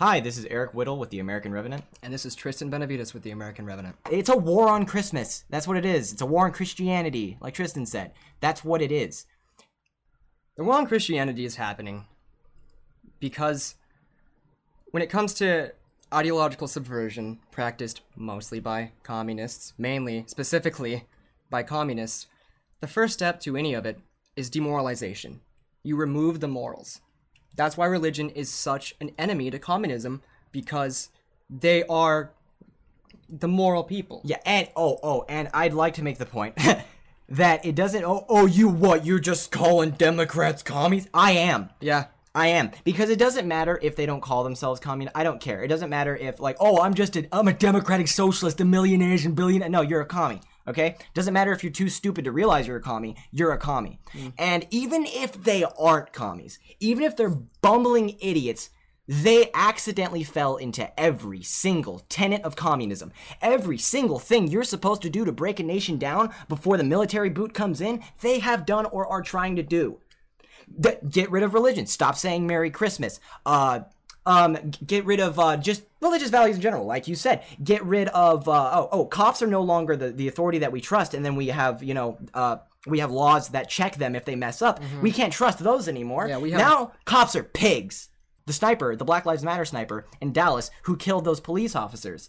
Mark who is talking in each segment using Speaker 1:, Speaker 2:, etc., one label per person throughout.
Speaker 1: Hi, this is Eric Whittle with the American Revenant.
Speaker 2: And this is Tristan Benavides with the American Revenant.
Speaker 1: It's a war on Christmas. That's what it is. It's a war on Christianity, like Tristan said. That's what it is.
Speaker 2: The war on Christianity is happening because when it comes to ideological subversion practiced mostly by communists, mainly, specifically by communists, the first step to any of it is demoralization. You remove the morals. That's why religion is such an enemy to communism because they are the moral people.
Speaker 1: Yeah, and oh, oh, and I'd like to make the point that it doesn't. Oh, oh, you what? You're just calling Democrats commies? I am.
Speaker 2: Yeah.
Speaker 1: I am because it doesn't matter if they don't call themselves communist. I don't care. It doesn't matter if like, oh, I'm just a I'm a democratic socialist, a millionaires and billionaire. No, you're a commie. Okay? Doesn't matter if you're too stupid to realize you're a commie, you're a commie. And even if they aren't commies, even if they're bumbling idiots, they accidentally fell into every single tenet of communism. Every single thing you're supposed to do to break a nation down before the military boot comes in, they have done or are trying to do. Get rid of religion. Stop saying Merry Christmas. Uh, um, get rid of uh, just religious values in general, like you said. Get rid of uh, oh oh, cops are no longer the, the authority that we trust, and then we have you know uh, we have laws that check them if they mess up. We can't trust those anymore.
Speaker 2: Yeah, we have-
Speaker 1: now cops are pigs. The sniper, the Black Lives Matter sniper in Dallas, who killed those police officers.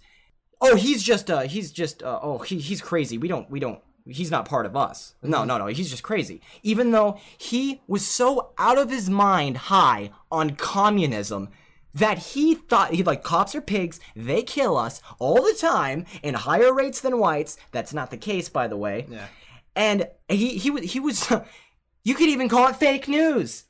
Speaker 1: Oh, he's just uh, he's just uh, oh he he's crazy. We don't we don't he's not part of us. No, no, no. He's just crazy. Even though he was so out of his mind high on communism that he thought he like cops are pigs, they kill us all the time in higher rates than whites. That's not the case by the way.
Speaker 2: Yeah.
Speaker 1: And he he was he was you could even call it fake news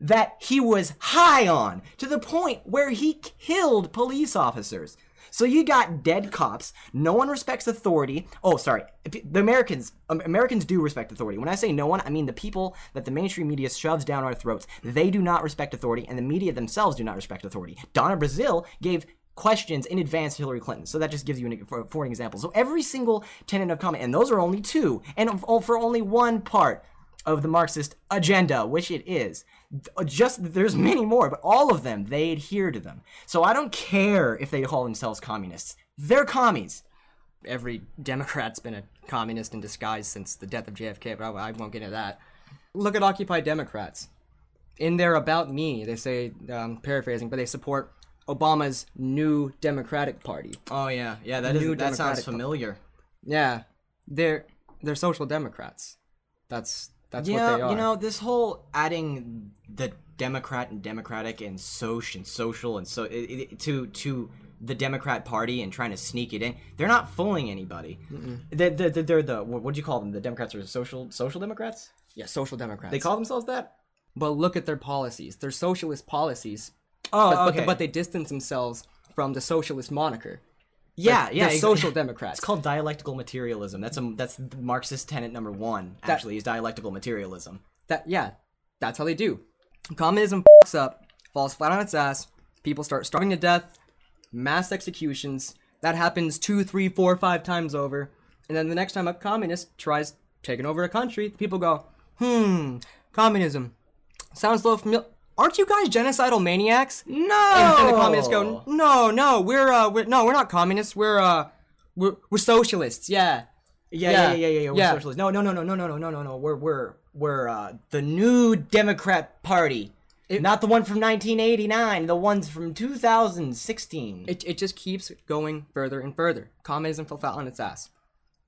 Speaker 1: that he was high on to the point where he killed police officers. So you got dead cops. No one respects authority. Oh, sorry. The Americans Americans do respect authority. When I say no one, I mean the people that the mainstream media shoves down our throats. They do not respect authority, and the media themselves do not respect authority. Donna Brazile gave questions in advance to Hillary Clinton. So that just gives you an, for, for an example. So every single tenet of comment, and those are only two, and oh, for only one part of the Marxist agenda, which it is. Just there's many more, but all of them they adhere to them. So I don't care if they call themselves communists. They're commies.
Speaker 2: Every Democrat's been a communist in disguise since the death of JFK, but I, I won't get into that. Look at Occupy Democrats. In their About Me, they say, um, paraphrasing, but they support Obama's new Democratic Party.
Speaker 1: Oh yeah, yeah. That
Speaker 2: New
Speaker 1: is, that sounds familiar.
Speaker 2: Yeah, they're they're social democrats. That's that's
Speaker 1: yeah,
Speaker 2: what they are.
Speaker 1: you know this whole adding the Democrat and Democratic and social and social and so it, it, to to the Democrat Party and trying to sneak it in. They're not fooling anybody. They're, they're, they're the what do you call them? The Democrats are social social Democrats.
Speaker 2: yeah, social democrats.
Speaker 1: They call themselves that.
Speaker 2: but look at their policies. They're socialist policies,
Speaker 1: Oh,
Speaker 2: but,
Speaker 1: okay.
Speaker 2: but, but they distance themselves from the socialist moniker.
Speaker 1: Yeah,
Speaker 2: They're
Speaker 1: yeah. ex-
Speaker 2: social democrats.
Speaker 1: It's called dialectical materialism. That's a that's Marxist tenet number one. Actually, is dialectical materialism.
Speaker 2: That yeah, that's how they do. Communism fucks up, falls flat on its ass. People start starving to death, mass executions. That happens two, three, four, five times over. And then the next time a communist tries taking over a country, people go, "Hmm, communism sounds a little familiar." Aren't you guys genocidal maniacs?
Speaker 1: No.
Speaker 2: And, and the communists go, "No, no, we're uh, we're, no, we're not communists. We're uh, we're, we're socialists. Yeah."
Speaker 1: Yeah, yeah,
Speaker 2: Yeah,
Speaker 1: yeah, yeah, yeah. We're
Speaker 2: yeah.
Speaker 1: socialists. No, no, no, no, no, no, no, no, no, no. We're we're we're uh, the new Democrat Party, not the one from 1989. The ones from 2016.
Speaker 2: it, it just keeps going further and further. Communism fell flat on its ass.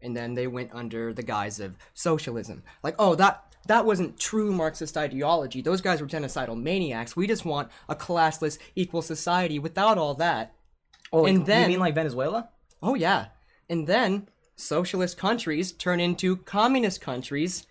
Speaker 2: And then they went under the guise of socialism. Like, oh, that that wasn't true Marxist ideology. Those guys were genocidal maniacs. We just want a classless, equal society without all that.
Speaker 1: oh, like,
Speaker 2: and then-
Speaker 1: you mean like Venezuela?
Speaker 2: Oh yeah. And then socialist countries turn into communist countries.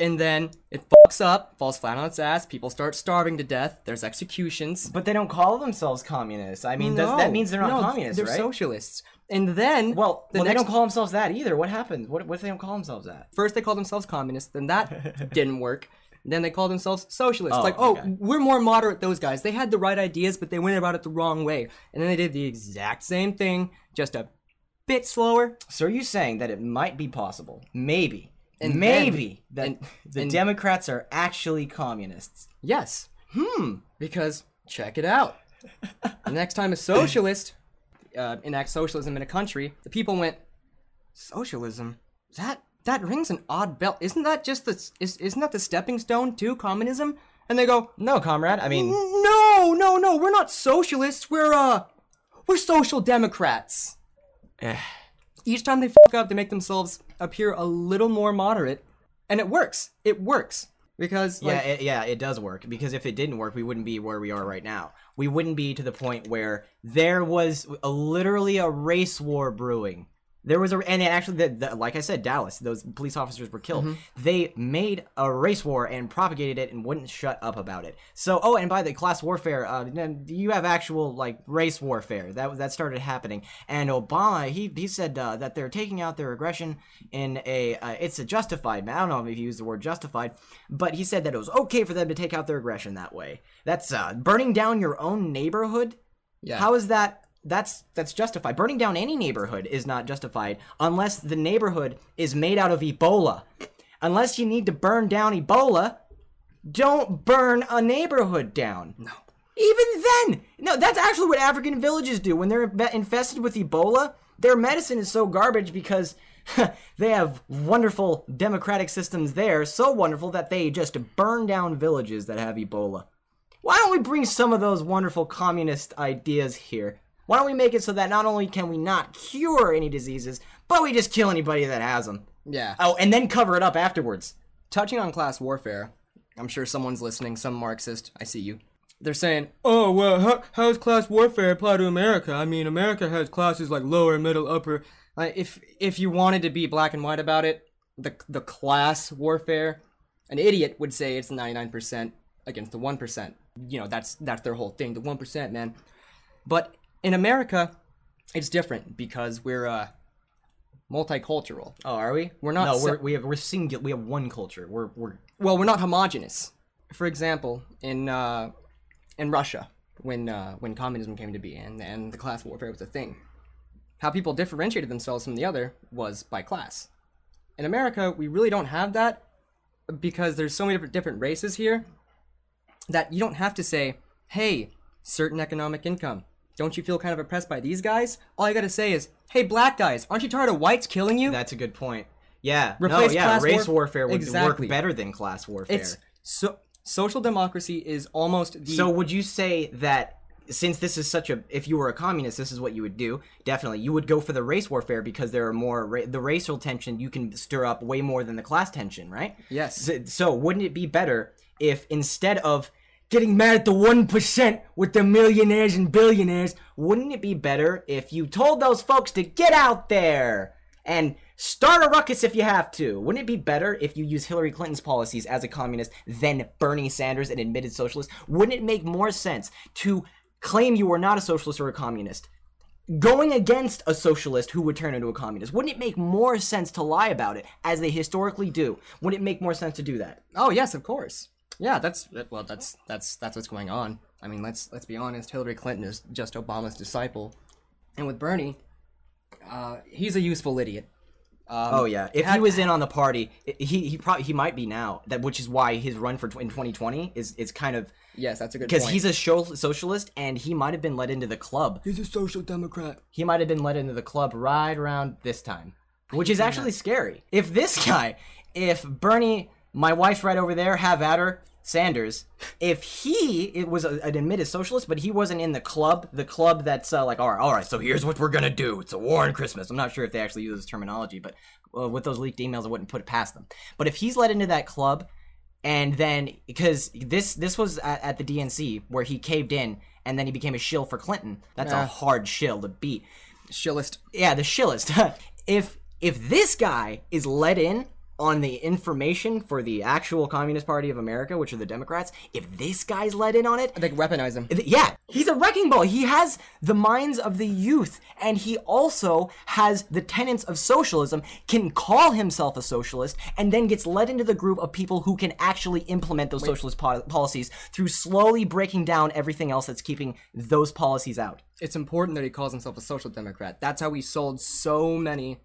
Speaker 2: And then it fucks up, falls flat on its ass. People start starving to death. There's executions.
Speaker 1: But they don't call themselves communists. I mean, does, that means they're not
Speaker 2: no,
Speaker 1: communists,
Speaker 2: They're
Speaker 1: right?
Speaker 2: socialists. And then
Speaker 1: well,
Speaker 2: the
Speaker 1: well, they don't call themselves that either. What happens? What, what if they don't call themselves that?
Speaker 2: first they call themselves communists, then that didn't work. Then they called themselves socialists.
Speaker 1: Oh,
Speaker 2: like, oh,
Speaker 1: okay.
Speaker 2: we're more moderate those guys. They had the right ideas, but they went about it the wrong way. And then they did the exact same thing, just a bit slower.
Speaker 1: So are you saying that it might be possible, maybe,
Speaker 2: And
Speaker 1: maybe that
Speaker 2: and-
Speaker 1: the
Speaker 2: and-
Speaker 1: Democrats are actually communists?
Speaker 2: Yes,
Speaker 1: Hmm.
Speaker 2: because check it out. the next time a socialist uh, enacts socialism in a country, the people went, socialism? That that rings an odd bell. Isn't that just the is, isn't that the stepping stone to communism? And they go,
Speaker 1: No, comrade. I mean,
Speaker 2: no, no, no, we're not socialists. We're uh, we're social democrats. Each time they fuck up, they make themselves appear a little more moderate, and it works. It works because
Speaker 1: yeah,
Speaker 2: like,
Speaker 1: it, yeah, it does work because if it didn't work, we wouldn't be where we are right now. We wouldn't be to the point where there was a, literally a race war brewing. There was a, and actually, the, the, like I said, Dallas, those police officers were killed.
Speaker 2: Mm-hmm.
Speaker 1: They made a race war and propagated it and wouldn't shut up about it. So, oh, and by the class warfare, uh, you have actual like race warfare that that started happening. And Obama, he he said uh, that they're taking out their aggression in a, uh, it's a justified. I don't know if he used the word justified, but he said that it was okay for them to take out their aggression that way. That's uh, burning down your own neighborhood.
Speaker 2: yeah.
Speaker 1: How is that? That's that's justified. Burning down any neighborhood is not justified unless the neighborhood is made out of Ebola. Unless you need to burn down Ebola, don't burn a neighborhood down.
Speaker 2: No.
Speaker 1: Even then, no, that's actually what African villages do when they're infested with Ebola. Their medicine is so garbage because they have wonderful democratic systems there, so wonderful that they just burn down villages that have Ebola. Why don't we bring some of those wonderful communist ideas here? Why don't we make it so that not only can we not cure any diseases, but we just kill anybody that has them?
Speaker 2: yeah.
Speaker 1: Oh, and then cover it up afterwards.
Speaker 2: touching on class warfare, I'm sure someone's listening, some Marxist, I see you. They're saying, oh, well, how, how does class warfare apply to America? I mean, America has classes like lower, middle, upper. Uh, if if you wanted to be black and white about it, the, the class warfare, an idiot would say it's 99% against the 1%. You know, that's that's their whole thing, the 1%, man. But in America, it's different because we're uh, multicultural.
Speaker 1: Oh, are we?
Speaker 2: We're not
Speaker 1: No,
Speaker 2: se-
Speaker 1: we're, we have we're singular. We have one culture. We're we're
Speaker 2: well, we're not homogenous. For example, in uh, in Russia, when uh, when communism came to be and and the class warfare was a thing, how people differentiated themselves from the other was by class. In America, we really don't have that because there's so many different different races here that you don't have to say, "Hey, certain economic income." Don't you feel kind of oppressed by these guys? All you gotta say is, "Hey, black guys, aren't you tired of whites killing you?"
Speaker 1: That's a good point. Yeah.
Speaker 2: Replace
Speaker 1: no, yeah. Race
Speaker 2: warf-
Speaker 1: warfare would
Speaker 2: Exactly.
Speaker 1: work better than class warfare.
Speaker 2: it's so social democracy is almost the
Speaker 1: so would you say that since this is such a if you were a communist this is what you would do definitely you would go for the race warfare because there are more ra- the racial tension you can stir up way more than the class tension right
Speaker 2: Yes.
Speaker 1: so, so wouldn't it be better if instead of getting mad at the 1% with the millionaires and billionaires wouldn't it be better if you told those folks to get out there and start a ruckus if you have to. Wouldn't it be better if you use Hillary Clinton's policies as a communist than Bernie Sanders, an admitted socialist? Wouldn't it make more sense to claim you are not a socialist or a communist? Going against a socialist who would turn into a communist, wouldn't it make more sense to lie about it as they historically do? Wouldn't it make more sense to do that?
Speaker 2: Oh yes, of course. Yeah, that's well, that's that's that's what's going on. I mean, let's let's be honest. Hillary Clinton is just Obama's disciple, and with Bernie, uh, he's a useful idiot. Um,
Speaker 1: Oh yeah, if he was in on the party, he he probably he might be now. That which is why his run for tw- in 2020 is is kind of
Speaker 2: Yes, that's a good
Speaker 1: because he's a show, socialist and he might have been let into the club.
Speaker 2: he's a social democrat.
Speaker 1: He might have been let into the club right around this time, which is actually scary. If this guy, if Bernie, my wife's right over there, have at her, Sanders, if he it was a, an admitted socialist, but he wasn't in the club, the club that's uh, like, all right, all right, so here's what we're gonna do. It's a war on Christmas. I'm not sure if they actually use this terminology, but uh, with those leaked emails, I wouldn't put it past them. But if he's let into that club, and then because this this was at, at the DNC where he caved in, and then he became a shill for Clinton. That's a hard shill to beat
Speaker 2: Shillist.
Speaker 1: yeah, the shillest. if if this guy is let in on the information for the actual Communist Party of America, which are the Democrats, if this guy's let in on it,
Speaker 2: They weaponize him.
Speaker 1: yeah, he's a wrecking ball. He has the minds of the youth, and he also has the tenets of socialism, can call himself a socialist, and then gets led into the group of people who can actually implement those socialist po- policies through slowly breaking down everything else that's keeping those policies out.
Speaker 2: It's important that he calls himself a social democrat. That's how he sold so many.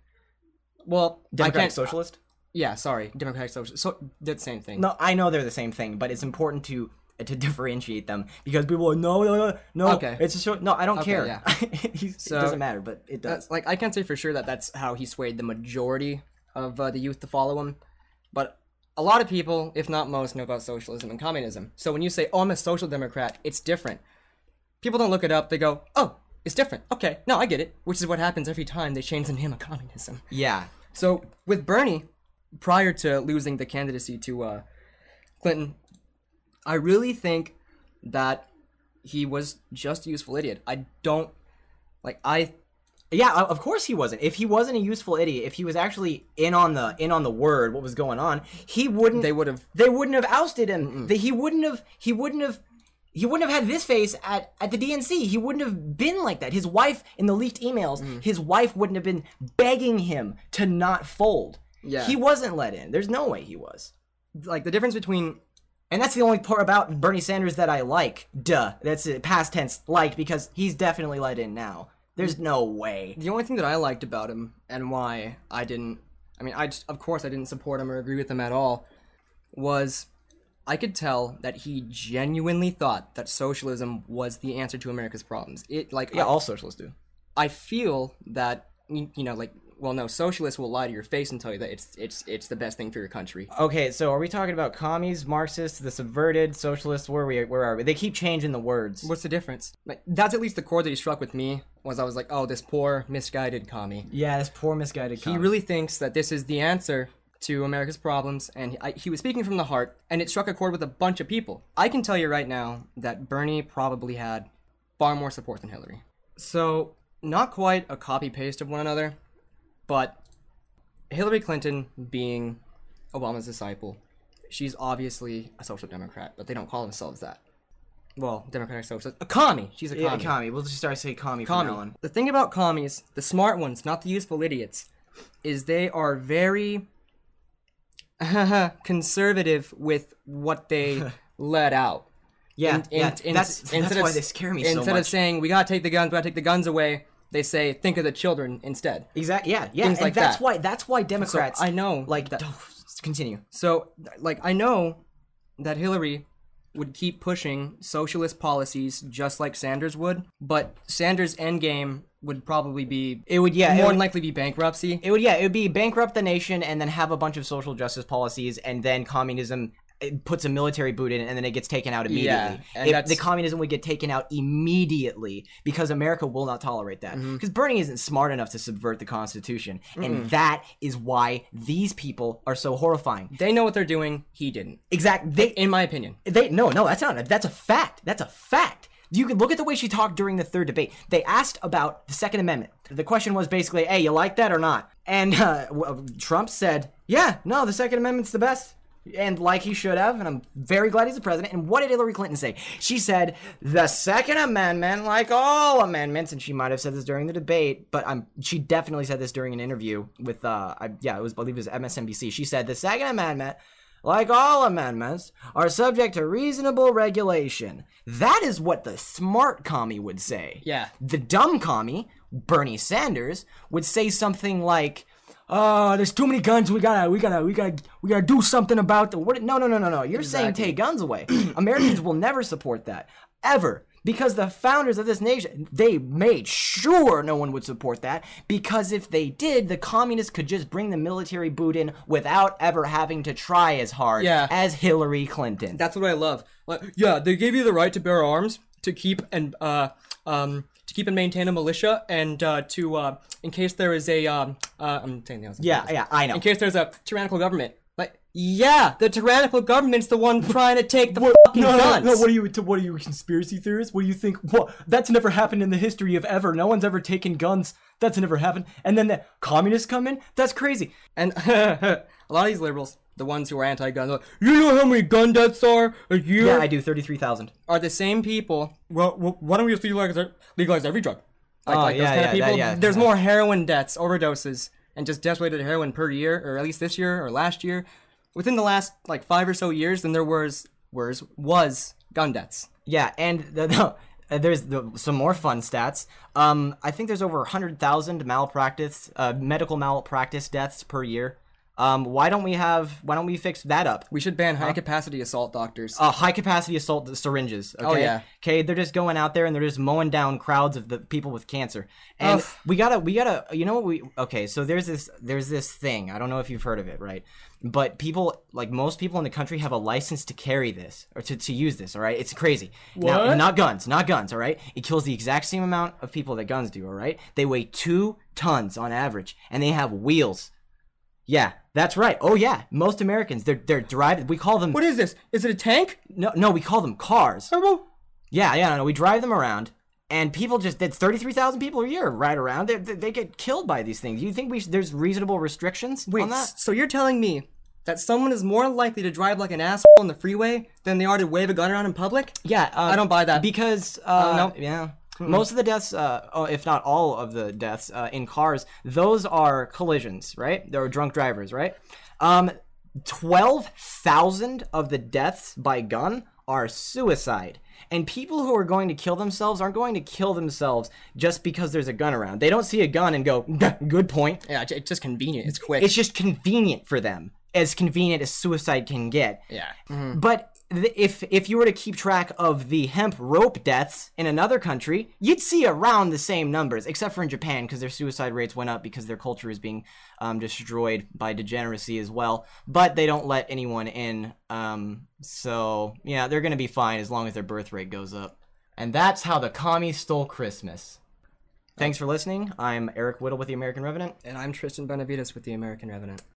Speaker 2: Well, I
Speaker 1: Democratic
Speaker 2: can't.
Speaker 1: socialist?
Speaker 2: Yeah, sorry, democratic social. So did the same thing.
Speaker 1: No, I know they're the same thing, but it's important to to differentiate them because people are no no no no
Speaker 2: Okay.
Speaker 1: it's a short no I don't
Speaker 2: Okay,
Speaker 1: care
Speaker 2: yeah. So-
Speaker 1: it doesn't matter but it does
Speaker 2: That's, like I can't say for sure that that's how he swayed the majority of uh, the youth to follow him, but a lot of people, if not most, know about socialism and communism. So when you say, "Oh, I'm a social democrat," it's different. People don't look it up. They go, "Oh, it's different." Okay, no, I get it. Which is what happens every time they change the name of communism.
Speaker 1: yeah
Speaker 2: So with Bernie, prior to losing the candidacy to uh, Clinton, I really think that he was just a useful idiot. I don't like I
Speaker 1: Yeah, of course he wasn't. If he wasn't a useful idiot, if he was actually in on the in on the word, what was going on, he wouldn't.
Speaker 2: they would have
Speaker 1: They wouldn't have ousted him. They, he wouldn't have. He wouldn't have. He wouldn't have had this face at, at the DNC. He wouldn't have been like that. His wife, in the leaked emails,
Speaker 2: Mm.
Speaker 1: his wife wouldn't have been begging him to not fold.
Speaker 2: Yeah.
Speaker 1: He wasn't let in. There's no way he was.
Speaker 2: like the difference between
Speaker 1: And that's the only part about Bernie Sanders that I like. Duh. That's it. Past tense liked because he's definitely let in now. There's no way.
Speaker 2: the only thing that I liked about him and why I didn't I mean I just of course I didn't support him or agree with him at all was I could tell that he genuinely thought that socialism was the answer to America's problems. It like
Speaker 1: Yeah,
Speaker 2: I,
Speaker 1: all socialists do.
Speaker 2: I feel that you know like well no socialists will lie to your face and tell you that it's it's it's the best thing for your country.
Speaker 1: Okay, so are we talking about commies, Marxists, the subverted, socialists? Where are we? Where are we? They keep changing the words.
Speaker 2: What's the difference? Like that's at least the chord that he struck with me was I was like, oh, this poor misguided commie.
Speaker 1: Yeah, this poor misguided. Commie.
Speaker 2: He really thinks that this is the answer to America's problems, and I, he was speaking from the heart, and it struck a chord with a bunch of people. I can tell you right now that Bernie probably had far more support than Hillary. So, not quite a copy paste of one another, but Hillary Clinton being Obama's disciple, she's obviously a social democrat, but they don't call themselves that. Well, democratic socialist, a commie. She's a
Speaker 1: Yeah,
Speaker 2: commie.
Speaker 1: commie. We'll just start saying commie, from now
Speaker 2: Commie.
Speaker 1: on.
Speaker 2: The thing about commies, the smart ones, not the useful idiots, is they are very conservative with what they let out.
Speaker 1: Yeah,
Speaker 2: In-
Speaker 1: yeah.
Speaker 2: in-
Speaker 1: that's that's
Speaker 2: instead
Speaker 1: why they scare me so
Speaker 2: Instead of saying we gotta take the guns, we gotta take the guns away, they say think of the children instead.
Speaker 1: exactly. Yeah, yeah.
Speaker 2: Things
Speaker 1: and
Speaker 2: like
Speaker 1: that's
Speaker 2: that.
Speaker 1: why. That's why Democrats.
Speaker 2: I know
Speaker 1: Like,
Speaker 2: that-
Speaker 1: continue.
Speaker 2: So, like, I know that Hillary would keep pushing socialist policies just like Sanders would, but Sanders' endgame would probably be
Speaker 1: It would. Yeah.
Speaker 2: more
Speaker 1: would-
Speaker 2: than likely be bankruptcy.
Speaker 1: It would, yeah, it would be bankrupt the nation and then have a bunch of social justice policies, and then communism it puts a military boot in it, and then it gets taken out immediately.
Speaker 2: and
Speaker 1: It- the communism would get taken out immediately because America will not tolerate that.
Speaker 2: Mm-hmm.
Speaker 1: Because Bernie isn't smart enough to subvert the Constitution, and that is why these people are so horrifying.
Speaker 2: They know what they're doing. He didn't.
Speaker 1: Exact. They
Speaker 2: In my opinion.
Speaker 1: they no no that's not that's a fact that's a fact you can look at the way she talked during the third debate they asked about the second amendment the question was basically hey you like that or not and uh, trump said yeah no the second amendment's the best and like he should have and i'm very glad he's the president and what did hillary clinton say she said the second amendment like all amendments and she might have said this during the debate but i'm she definitely said this during an interview with uh I, yeah it was I believe it was msnbc she said the second amendment like all amendments, are subject to reasonable regulation. That is what the smart commie would say.
Speaker 2: Yeah.
Speaker 1: The dumb commie, Bernie Sanders, would say something like, "Oh, there's too many guns. We gotta, we gotta, we gotta, we gotta do something about the what?" No, no, no, no, no. You're saying take guns away. Americans will never support that ever. Because the founders of this nation, they made sure no one would support that. Because if they did, the communists could just bring the military boot in without ever having to try as hard
Speaker 2: Yeah.
Speaker 1: as Hillary Clinton.
Speaker 2: That's what I love. Like, yeah, they gave you the right to bear arms to keep and uh um to keep and maintain a militia and uh to uh in case there is a um uh I'm saying the
Speaker 1: yeah, yeah, I know.
Speaker 2: in case there's a tyrannical government. Like, yeah, the tyrannical government's the one trying to take the fucking
Speaker 1: No, no,
Speaker 2: guns.
Speaker 1: no, what are you? What are you, conspiracy theorists? What do you think? What? That's never happened in the history of ever. No one's ever taken guns. That's never happened. And then the communists come in. That's crazy.
Speaker 2: And a lot of these liberals, the ones who are anti-gun, like, you know how many gun deaths are a year?
Speaker 1: Yeah, I do. Thirty-three thousand.
Speaker 2: are the same people. Well, well why don't we just legalize, legalize every drug? Like,
Speaker 1: Oh,
Speaker 2: like
Speaker 1: yeah,
Speaker 2: those kind
Speaker 1: yeah,
Speaker 2: of people.
Speaker 1: that- yeah.
Speaker 2: There's more heroin deaths, overdoses, and just deaths related to heroin per year, or at least this year or last year, within the last like five or so years than there was was was gun deaths.
Speaker 1: Yeah, and the, the, uh, there's the, some more fun stats. Um, I think there's over hundred thousand malpractice, uh, medical malpractice deaths per year. Um, why don't we have? Why don't we fix that up?
Speaker 2: We should ban high capacity assault doctors.
Speaker 1: uh, high capacity assault syringes. Okay?
Speaker 2: Oh, yeah.
Speaker 1: Okay, they're just going out there and they're just mowing down crowds of the people with cancer. And
Speaker 2: Ugh.
Speaker 1: we gotta, we gotta, you know what we? Okay, so there's this, there's this thing. I don't know if you've heard of it, right? But people, like most people in the country, have a license to carry this or to, to use this. All right, it's crazy. Now,
Speaker 2: What?
Speaker 1: not guns, not guns. All right, it kills the exact same amount of people that guns do. All right, they weigh two tons on average, and they have wheels. Yeah, that's right. Oh yeah, most Americans they're they're driving. We call them
Speaker 2: what is this? Is it a tank?
Speaker 1: no no we call them cars.
Speaker 2: Turbo?
Speaker 1: Yeah, yeah, no, we drive them around, and people just that's thirty three thousand people a year ride around. They, they, they get killed by these things. You think we there's reasonable restrictions
Speaker 2: Wait,
Speaker 1: on that?
Speaker 2: so you're telling me that someone is more likely to drive like an asshole on the freeway than they are to wave a gun around in public?
Speaker 1: Yeah, uh,
Speaker 2: I don't buy that.
Speaker 1: because uh,
Speaker 2: no.
Speaker 1: yeah. Most of the deaths, uh, oh, if not all of the deaths uh, in cars, those are collisions, right? There are drunk drivers, right? Um, twelve thousand of the deaths by gun are suicide. And people who are going to kill themselves aren't going to kill themselves just because there's a gun around. They don't see a gun and go, "Good point."
Speaker 2: Yeah, it's just convenient. It's quick.
Speaker 1: It's just convenient for them, as convenient as suicide can get.
Speaker 2: yeah.
Speaker 1: But th- if if you were to keep track of the hemp rope deaths in another country, you'd see around the same numbers, except for in Japan, because their suicide rates went up because their culture is being um, destroyed by degeneracy as well. But they don't let anyone in, um, so yeah, they're gonna be fine as long as their birth rate goes up. And that's how the commies stole Christmas. Thanks for listening. I'm Eric Whittle with the American Revenant.
Speaker 2: And I'm Tristan Benavides with the American Revenant.